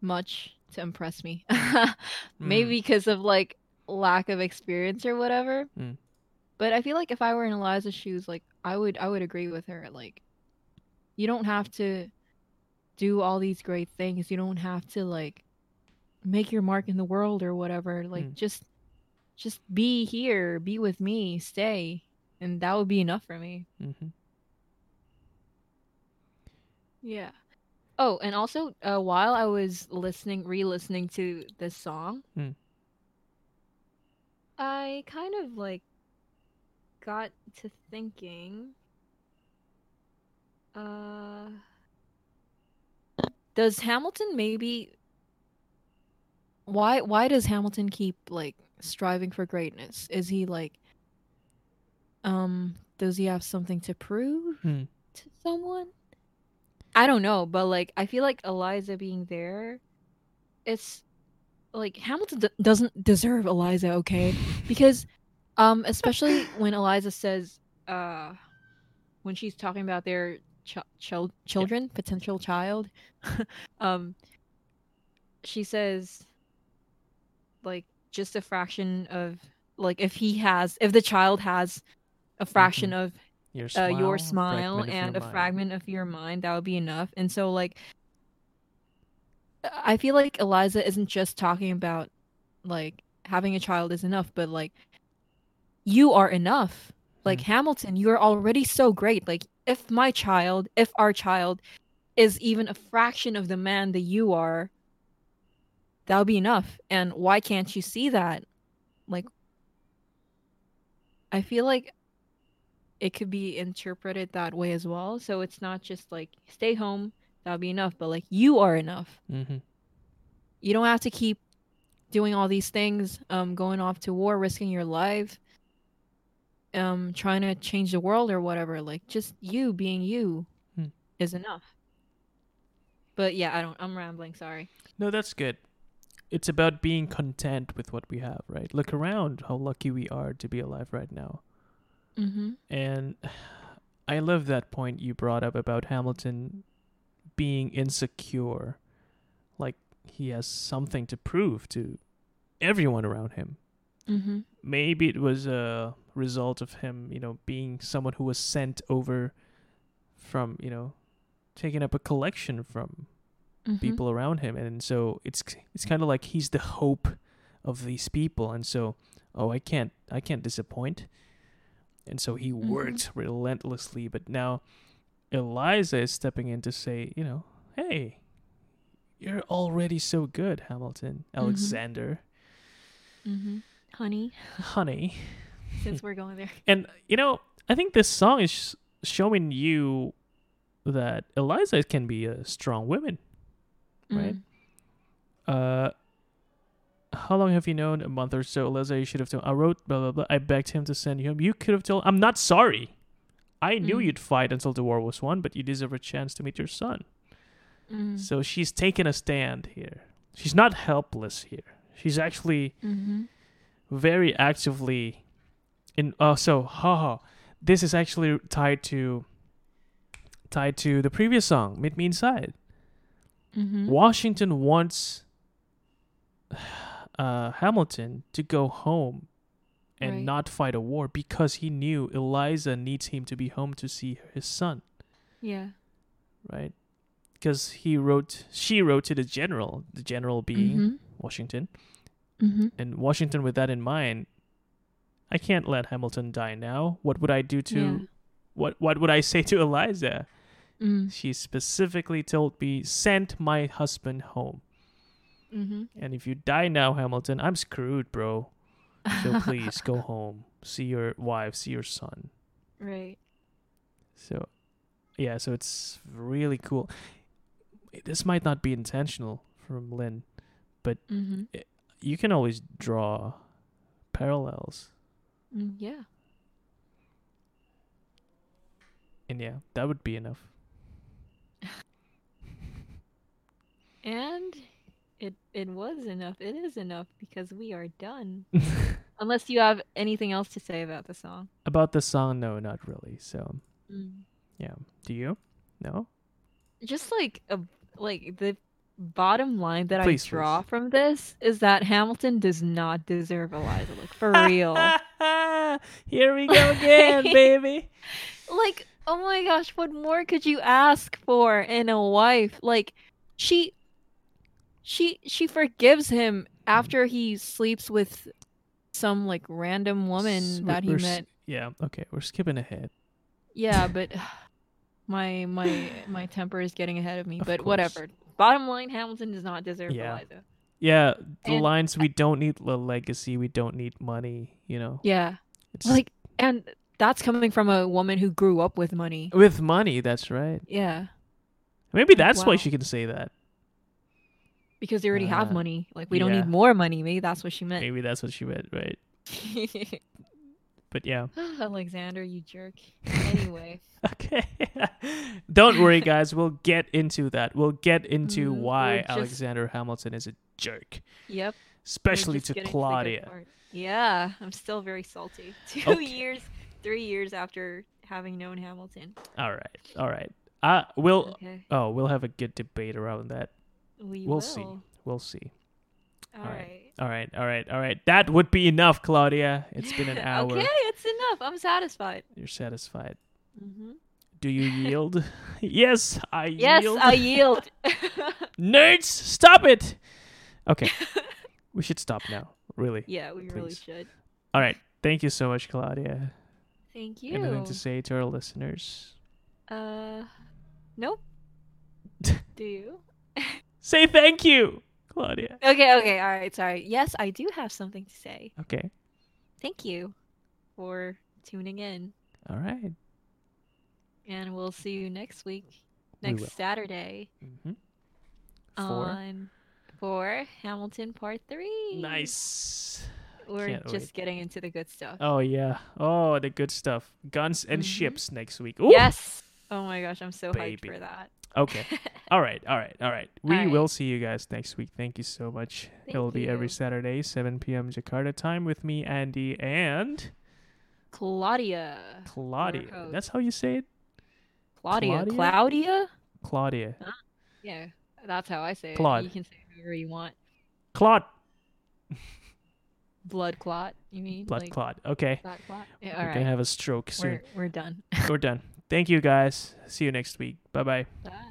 much to impress me. Maybe because of like lack of experience or whatever. Mm. But I feel like if I were in Eliza's shoes, like I would, I would agree with her. Like, you don't have to do all these great things. You don't have to like make your mark in the world or whatever. Like, Mm. just, just be here, be with me, stay, and that would be enough for me. Mm-hmm. Yeah. Oh, and also, uh, while I was listening, re-listening to this song, Mm. I kind of like got to thinking. Uh, does Hamilton maybe? Why? Why does Hamilton keep like striving for greatness? Is he like? Um, does he have something to prove Hmm. to someone? I don't know, but like I feel like Eliza being there, it's like Hamilton d- doesn't deserve Eliza, okay? Because um especially when Eliza says uh when she's talking about their ch- chil- children, potential child, um she says like just a fraction of like if he has if the child has a fraction of Your uh, smile, your a smile your and a fragment of your mind that would be enough. And so like i feel like eliza isn't just talking about like having a child is enough but like you are enough like Mm. hamilton you are already so great like if my child if our child is even a fraction of the man that you are, that'll be enough. And why can't you see that? Like, I feel like it could be interpreted that way as well. So it's not just like stay home, that would be enough, but like you are enough. Mm-hmm. You don't have to keep doing all these things, um, going off to war, risking your life, um, trying to change the world or whatever. Like just you being you Hmm. is enough. But yeah, I don't. I'm rambling. Sorry. No, that's good. It's about being content with what we have, right? Look around how lucky we are to be alive right now. Mm-hmm. And I love that point you brought up about Hamilton being insecure. Like he has something to prove to everyone around him. Mm-hmm. Maybe it was a result of him, you know, being someone who was sent over from, you know, taking up a collection from Mm-hmm. people around him and so it's it's kind of like he's the hope of these people and so oh I can't I can't disappoint and so he Mhm. worked relentlessly but now Eliza is stepping in to say you know hey you're already so good Hamilton Alexander Mm-hmm. Honey, honey since we're going there. and you know I think this song is sh- showing you that Eliza can be a strong woman Right. Mm. Uh, how long have you known? A month or so. Eliza, you should have told. I wrote blah blah blah. I begged him to send you home. You could have told. I'm not sorry. I knew Mm. you'd fight until the war was won, but you deserve a chance to meet your son. Mm. So she's taken a stand here. She's not helpless here. She's actually Mm-hmm. very actively in. Oh, so haha. This is actually tied to tied to the previous song, "Meet Me Inside." Mm-hmm. Washington wants uh, Hamilton to go home and Right. not fight a war because he knew Eliza needs him to be home to see his son, Yeah. right? Because he wrote, she wrote to the general, the general being Mm-hmm. Washington, Mm-hmm. and Washington, with that in mind, I can't let Hamilton die now. What would I do to? Yeah. What What would I say to Eliza? Mm. She specifically told me, "Send my husband home." Mm-hmm. And if you die now, Hamilton, I'm screwed, bro. So please go home, see your wife, see your son. right. So, yeah, so it's really cool. This might not be intentional from Lin. Mm-hmm. You can always draw parallels. Mm, yeah. And yeah, that would be enough. And it it was enough. It is enough because we are done. Unless you have anything else to say about the song. About the song, no, not really. So, Mm. yeah. Do you? No? Just like a like the bottom line that Please, I draw please. from this is that Hamilton does not deserve Eliza. Like for real. Here we go again, baby. like oh my gosh what more could you ask for in a wife like she she she forgives him after he sleeps with some like random woman S- that he met Yeah, okay, we're skipping ahead. yeah but my my my temper is getting ahead of me Of but course. whatever bottom line hamilton does not deserve Yeah. eliza Yeah, the And- lines we don't need a legacy, we don't need money, you know. yeah It's like and that's coming from a woman who grew up with money with money, that's right. yeah Maybe that's why she can say that. Because they already have Uh, money like we don't need more money maybe that's what she meant Maybe that's what she meant, right? But yeah. Alexander, you jerk. Anyway, Okay. don't worry guys, we'll get into that. We'll get into Mm, why just- Alexander Hamilton is a jerk, yep. especially to getting the good Claudia. part. yeah, I'm still very salty. Two Okay. years, three years after having known Hamilton. All right. All right. Uh we'll Okay, oh, we'll have a good debate around that. We we'll will. see. We'll see. All right. All right, all right, all right. That would be enough, Claudia. It's been an hour. okay, it's enough. I'm satisfied. You're satisfied. hmm Do you yield? yes, I Yes, yield. I yield. Nerds, stop it. Okay, we should stop now. Really. yeah, we really Please. should. All right. Thank you so much, Claudia. Thank you. Anything to say to our listeners? Uh, nope. Do you? Say thank you, Claudia. Okay, okay, all right, sorry. Yes, I do have something to say. Okay. Thank you for tuning in, All right. and we'll see you next week, We next will. Saturday Mm-hmm. Four. on for Hamilton Part Three. Nice. We're Can't just wait. getting into the good stuff. Oh yeah. Oh, the good stuff. Guns and Mhm. ships next week. Ooh. Yes. Oh my gosh, I'm so Baby. hyped for that. Okay. All right. All right. All right. We All will see you guys next week. Thank you so much. Thank It'll be every. Saturday, 7 p.m. Jakarta time with me, Andy, and Claudia. Claudia. That's how you say it? Claudia. Claudia? Claudia? Claudia. Yeah, that's how I say Claude. it. You can say it however you want. Claude. Blood clot, you mean? Blood like, clot. Okay. Blood clot? Yeah, We're all gonna have a stroke soon. We're, we're done. We're done. Thank you guys. See you next week. Bye bye. Bye.